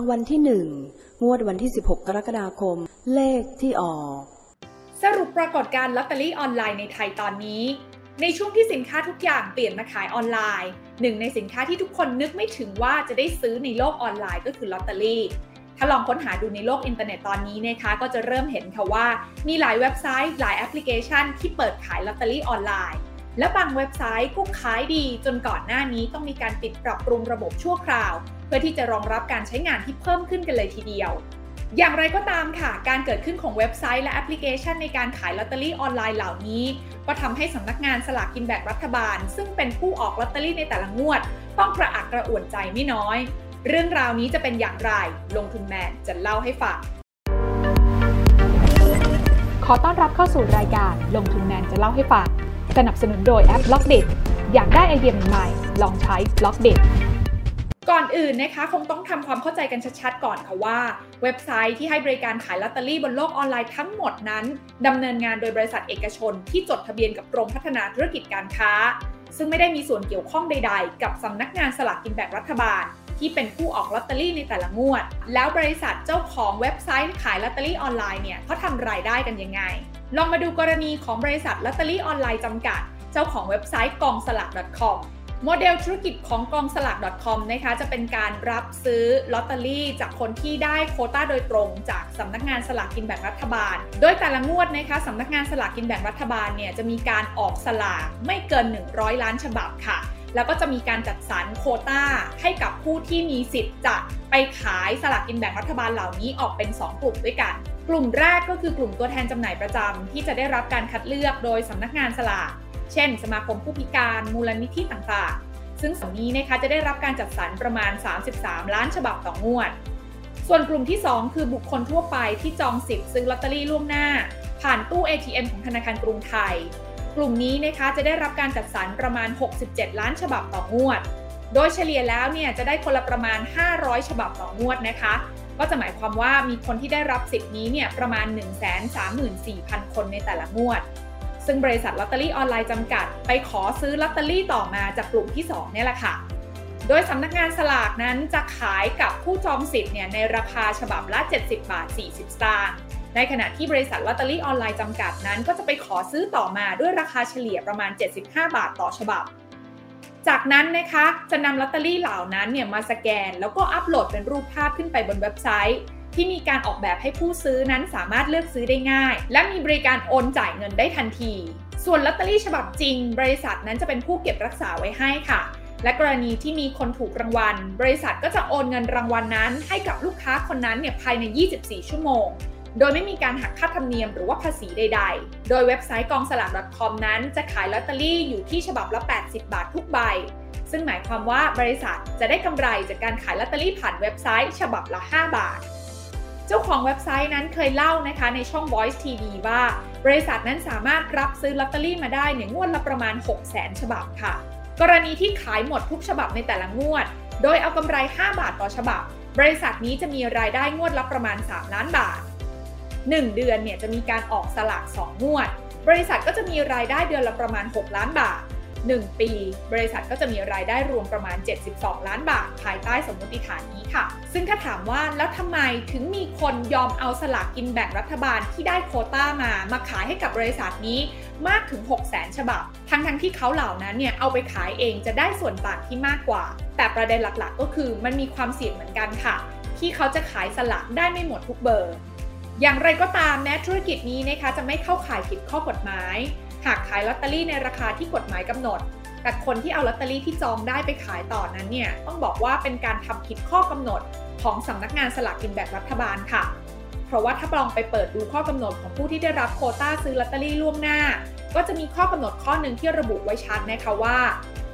รางวัลที่หนึ่งงวดวันที่ 16 กรกฎาคม เลขที่ออก สรุปปรากฏการณ์ลอตเตอรี่ออนไลน์ในไทยตอนนี้ ในช่วงที่สินค้าทุกอย่างเปลี่ยนมาขายออนไลน์ หนึ่งในสินค้าที่ทุกคนนึกไม่ถึงว่าจะได้ซื้อในโลกออนไลน์ก็คือลอตเตอรี่ถ้าลองค้นหาดูในโลกอินเทอร์เน็ตตอนนี้นะคะก็จะเริ่มเห็นค่ะว่า มีหลายเว็บไซต์ หลายแอปพลิเคชันที่เปิดขายลอตเตอรี่ออนไลน์ และบางเว็บไซต์ก็ขายดีจนก่อนหน้านี้ต้องมีการปิดปรับปรุงระบบชั่วคราว เพื่อที่จะรองรับการใช้งานที่เพิ่มขึ้นกันเลยทีเดียว อย่างไรก็ตามค่ะ การเกิดขึ้นของเว็บไซต์และแอปพลิเคชันในการขายลอตเตอรี่ออนไลน์เหล่านี้ ก็ทำให้สำนักงานสลากกินแบ่งรัฐบาล ซึ่งเป็นผู้ออกลอตเตอรี่ในแต่ละงวด ต้องกระอักกระอ่วนใจไม่น้อย เรื่องราวนี้จะเป็นอย่างไร ลงทุนแมนจะเล่าให้ฟังขอต้อนรับเข้าสู่รายการลงทุนแมนจะเล่าให้ฟัง สนับสนุนโดยแอป Blockditอยากได้ไอเดียใหม่ๆลองใช้ Blockdit ก่อนอื่นนะคะคงต้องทำความเข้าใจกันชัดๆ ก่อนค่ะว่า เว็บไซต์ที่ให้บริการขายลอตเตอรี่บนโลกออนไลน์ทั้งหมดนั้นดำเนินงานโดยบริษัทเอกชน ที่จดทะเบียนกับกรมพัฒนาธุรกิจการค้า ซึ่งไม่ได้มีส่วนเกี่ยวข้องใด ๆ กับสำนักงานสลากกินแบ่งรัฐบาล ที่เป็นผู้ออกลอตเตอรี่ในแต่ละงวด แล้วบริษัทเจ้าของเว็บไซต์ขายลอตเตอรี่ออนไลน์เนี่ยเขาทำรายได้กันยังไง ลองมาดูกรณีของบริษัทลอตเตอรี่ออนไลน์จำกัด เจ้าของเว็บไซต์กองสลาก .com โมเดลธุรกิจของกองสลาก .com นะคะจะเป็นการรับซื้อลอตเตอรี่ จากคนที่ได้โคต้าโดยตรงจากสำนักงานสลากกินแบ่งรัฐบาล โดยแต่ละงวดนะคะสำนักงานสลากกินแบ่งรัฐบาลเนี่ยจะมีการออกสลากไม่เกิน 100 ล้านฉบับค่ะ แล้วก็จะมีการจัดสรรโคต้าให้กับผู้ที่มีสิทธิ์จะไปขายสลากกินแบ่งรัฐบาลเหล่านี้ออกเป็น 2 กลุ่มด้วยกัน กลุ่มแรกก็คือกลุ่มตัวแทนจำหน่ายประจำที่จะได้รับการคัดเลือกโดยสำนักงานสลาก เช่น สมาคมผู้พิการมูลนิธิต่างๆ ซึ่งส่วนนี้นะคะจะได้รับการจัดสรรประมาณ 33 ล้านฉบับต่องวด ส่วนกลุ่มที่ 2 คือบุคคลทั่วไปที่จองสิทธิ์ซื้อลอตเตอรี่ล่วงหน้า ผ่านตู้ ATM ของธนาคารกรุงไทย กลุ่มนี้นะคะจะได้รับการจัดสรรประมาณ 67 ล้านฉบับต่องวด โดยเฉลี่ยแล้วเนี่ยจะได้คนละประมาณ 500 ฉบับต่องวดนะคะ ก็จะหมายความว่ามีคนที่ได้รับสิทธิ์นี้เนี่ยประมาณ 134,000 คนในแต่ละงวด ซึ่งบริษัทลอตเตอรี่ออนไลน์จำกัด ไปขอซื้อลอตเตอรี่ต่อมาจากกลุ่มที่2เนี่ยแหละค่ะ โดยสำนักงานสลากนั้นจะขายกับผู้จองสิทธิ์เนี่ยในราคาฉบับละ 70 บาท 40 สตางค์ ในขณะที่บริษัทลอตเตอรี่ออนไลน์จำกัดนั้น ก็จะไปขอซื้อต่อมาด้วยราคาเฉลี่ยประมาณ 75 บาทต่อฉบับ จากนั้นนะคะจะนำลอตเตอรี่เหล่านั้นเนี่ยมาสแกน แล้วก็อัปโหลดเป็นรูปภาพขึ้นไปบนเว็บไซต์ ที่มีการออกแบบให้ผู้ซื้อนั้นสามารถเลือกซื้อได้ง่าย และมีบริการโอนจ่ายเงินได้ทันที ส่วนลอตเตอรี่ฉบับจริง บริษัทนั้นจะเป็นผู้เก็บรักษาไว้ให้ค่ะ และกรณีที่มีคนถูกรางวัล บริษัทก็จะโอนเงินรางวัลนั้น ให้กับลูกค้าคนนั้นเนี่ยภายใน 24 ชั่วโมง โดยไม่มีการหักค่าธรรมเนียมหรือว่าภาษีใด ๆ โดยเว็บไซต์กองสลาก .com นั้นจะขายลอตเตอรี่อยู่ที่ฉบับละ 80 บาททุกใบ ซึ่งหมายความว่าบริษัทจะได้กำไรจากการขายลอตเตอรี่ผ่านเว็บไซต์ ฉบับละ 5 บาท เจ้าของเว็บไซต์นั้นเคยเล่านะคะในช่อง Voice TV ว่า บริษัทนั้นสามารถรับซื้อลอตเตอรี่มาได้ในงวดละประมาณ 6 0 0 0 0 0 ฉบับค่ะ กรณีที่ขายหมดทุกฉบับในแต่ละงวด โดยเอากำไร 5 บาทต่อฉบับ บริษัทนี้จะมีรายได้งวดละประมาณ 3 ล้านบาท 1 เดือนเนี่ยจะมีการออกสลาก2งวด บริษัทก็จะมีรายได้เดือนละประมาณ 6 ล้านบาท 1 ปี บริษัทก็จะมีรายได้รวมประมาณ 72 ล้านบาท ภายใต้สมมติฐานนี้ค่ะ ซึ่งถ้าถามว่าแล้วทำไมถึงมีคนยอมเอาสลากกินแบ่งรัฐบาลที่ได้โคต้ามามาขายให้กับบริษัทนี้มากถึง 6 0 0 0 0 0 ฉบับ ทั้งทั้งที่เขาเหล่านั้นเนี่ยเอาไปขายเองจะได้ส่วนต่างที่มากกว่า แต่ประเด็นหลักๆ ก็คือมันมีความเสี่ยงเหมือนกันค่ะ ที่เขาจะขายสลากได้ไม่หมดทุกเบอร์ อย่างไรก็ตามแม้ธุรกิจนี้นะคะจะไม่เข้าข่ายผิดข้อกฎหมาย หากขายลอตเตอรี่ในราคาที่กฎหมายกำหนด แต่คนที่เอาลอตเตอรี่ที่จองได้ไปขายต่อนั้นเนี่ยต้องบอกว่าเป็นการทำผิดข้อกำหนดของสำนักงานสลากกินแบ่งรัฐบาลค่ะ เพราะว่าถ้าลองไปเปิดดูข้อกำหนดของผู้ที่ได้รับโคต้าซื้อลอตเตอรี่ล่วงหน้า ก็จะมีข้อกำหนดข้อหนึ่งที่ระบุไว้ชัดนะคะว่า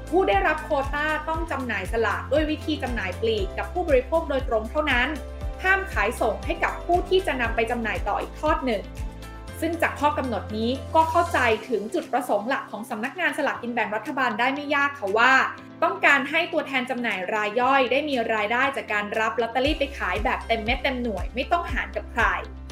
ผู้ได้รับโคต้าต้องจำหน่ายสลากด้วยวิธีจำหน่ายปลีกกับผู้บริโภคโดยตรงเท่านั้น ห้ามขายส่งให้กับผู้ที่จะนำไปจำหน่ายต่ออีกทอดหนึ่ง ซึ่งจากข้อกำหนดนี้ก็เข้าใจถึงจุดประสงค์หลักของสำนักงานสลากกินแบ่งรัฐบาลได้ไม่ยากค่ะว่า ต้องการให้ตัวแทนจำหน่ายรายย่อย ได้มีรายได้จากการรับลอตเตอรี่ไปขายแบบเต็มเม็ดเต็มหน่วยไม่ต้องหารกับใคร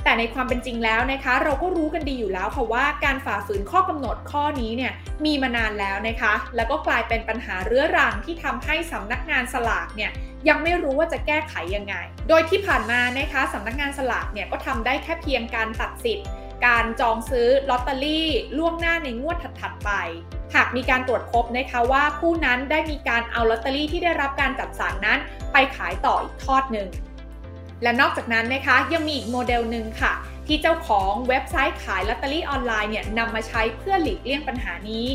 แต่ในความเป็นจริงแล้วนะคะ เราก็รู้กันดีอยู่แล้วค่ะว่าการฝ่าฝืนข้อกำหนดข้อนี้เนี่ยมีมานานแล้วนะคะ แล้วก็กลายเป็นปัญหาเรื้อรังที่ทำให้สำนักงานสลากเนี่ย ยังไม่รู้ว่าจะแก้ไขยังไง โดยที่ผ่านมานะคะสำนักงานสลากเนี่ยก็ทำได้แค่เพียงการตัดสิทธิ์ การจองซื้อลอตเตอรี่ล่วงหน้าในงวดถัดๆไป หากมีการตรวจพบนะคะว่าผู้นั้นได้มีการเอาลอตเตอรี่ที่ได้รับการจัดสรรนั้น ไปขายต่ออีกทอดหนึ่งและนอกจากนั้นนะคะยังมีอีกโมเดลหนึ่งค่ะ ที่เจ้าของเว็บไซต์ขายลอตเตอรี่ออนไลน์เนี่ยนำมาใช้เพื่อหลีกเลี่ยงปัญหานี้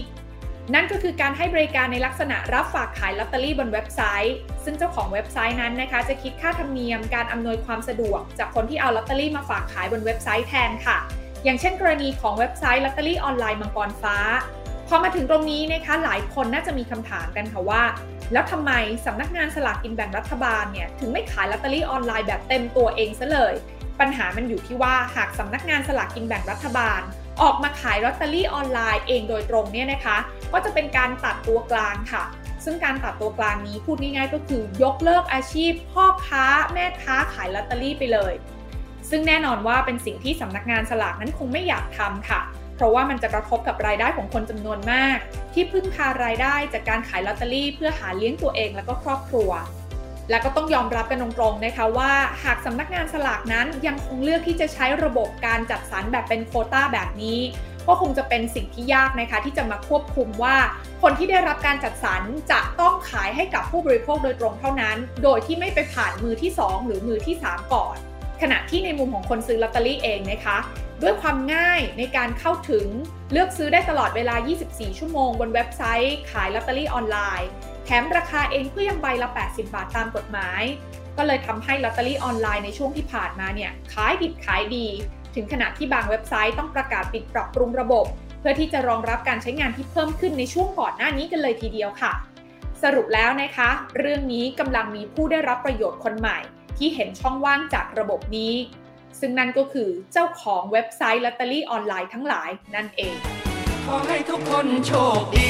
นั่นก็คือการให้บริการในลักษณะรับฝากขายลอตเตอรี่บนเว็บไซต์ ซึ่งเจ้าของเว็บไซต์นั้นนะคะ จะคิดค่าธรรมเนียมการอำนวยความสะดวก จากคนที่เอาลอตเตอรี่มาฝากขายบนเว็บไซต์แทนค่ะ อย่างเช่น กรณีของเว็บไซต์ลอตเตอรี่ออนไลน์มังกรฟ้าพอมาถึงตรงนี้นะคะหลายคนน่าจะมีคำถามกันค่ะว่า แล้วทำไมสำนักงานสลากกินแบ่งรัฐบาลเนี่ยถึงไม่ขายลอตเตอรี่ออนไลน์แบบเต็มตัวเองซะเลย ปัญหามันอยู่ที่ว่าหากสำนักงานสลากกินแบ่งรัฐบาล ออกมาขายลอตเตอรี่ออนไลน์เองโดยตรงเนี่ยนะคะ ก็จะเป็นการตัดตัวกลางค่ะ ซึ่งการตัดตัวกลางนี้พูดง่ายๆก็คือยกเลิกอาชีพ พ่อค้าแม่ค้าขายลอตเตอรี่ไปเลย ซึ่งแน่นอนว่าเป็นสิ่งที่สำนักงานสลากนั้นคงไม่อยากทำค่ะเพราะว่ามันจะกระทบกับรายได้ของคนจำนวนมาก ที่พึ่งพารายได้จากการขายลอตเตอรี่เพื่อหาเลี้ยงตัวเองและก็ครอบครัว และก็ต้องยอมรับกันตรงๆนะคะว่าหากสำนักงานสลากนั้นยังคงเลือกที่จะใช้ระบบการจัดสรรแบบเป็นโคต้าแบบนี้ ก็คงจะเป็นสิ่งที่ยากนะคะที่จะมาควบคุมว่า คนที่ได้รับการจัดสรรจะต้องขายให้กับผู้บริโภคโดยตรงเท่านั้น โดยที่ไม่ไปผ่านมือที่ 2 หรือมือที่ 3 ก่อน ขณะที่ในมุมของคนซื้อลอตเตอรี่เองนะคะด้วยความง่ายในการเข้าถึงเลือกซื้อได้ตลอดเวลา 24 ชั่วโมงบนเว็บไซต์ขายลอตเตอรี่ออนไลน์ แถมราคาเองก็ยังใบละ 80 บาทตามกฎหมาย ก็เลยทำให้ลอตเตอรี่ออนไลน์ในช่วงที่ผ่านมาเนี่ยขายดิบขายดี ถึงขนาดที่บางเว็บไซต์ต้องประกาศปิดปรับปรุงระบบ เพื่อที่จะรองรับการใช้งานที่เพิ่มขึ้นในช่วงก่อนหน้านี้กันเลยทีเดียวค่ะ สรุปแล้วนะคะ เรื่องนี้กำลังมีผู้ได้รับประโยชน์คนใหม่ ที่เห็นช่องว่างจากระบบนี้ ซึ่งนั่นก็คือเจ้าของเว็บไซต์ลอตเตอรี่ออนไลน์ทั้งหลายนั่นเอง ขอให้ทุกคนโชคดี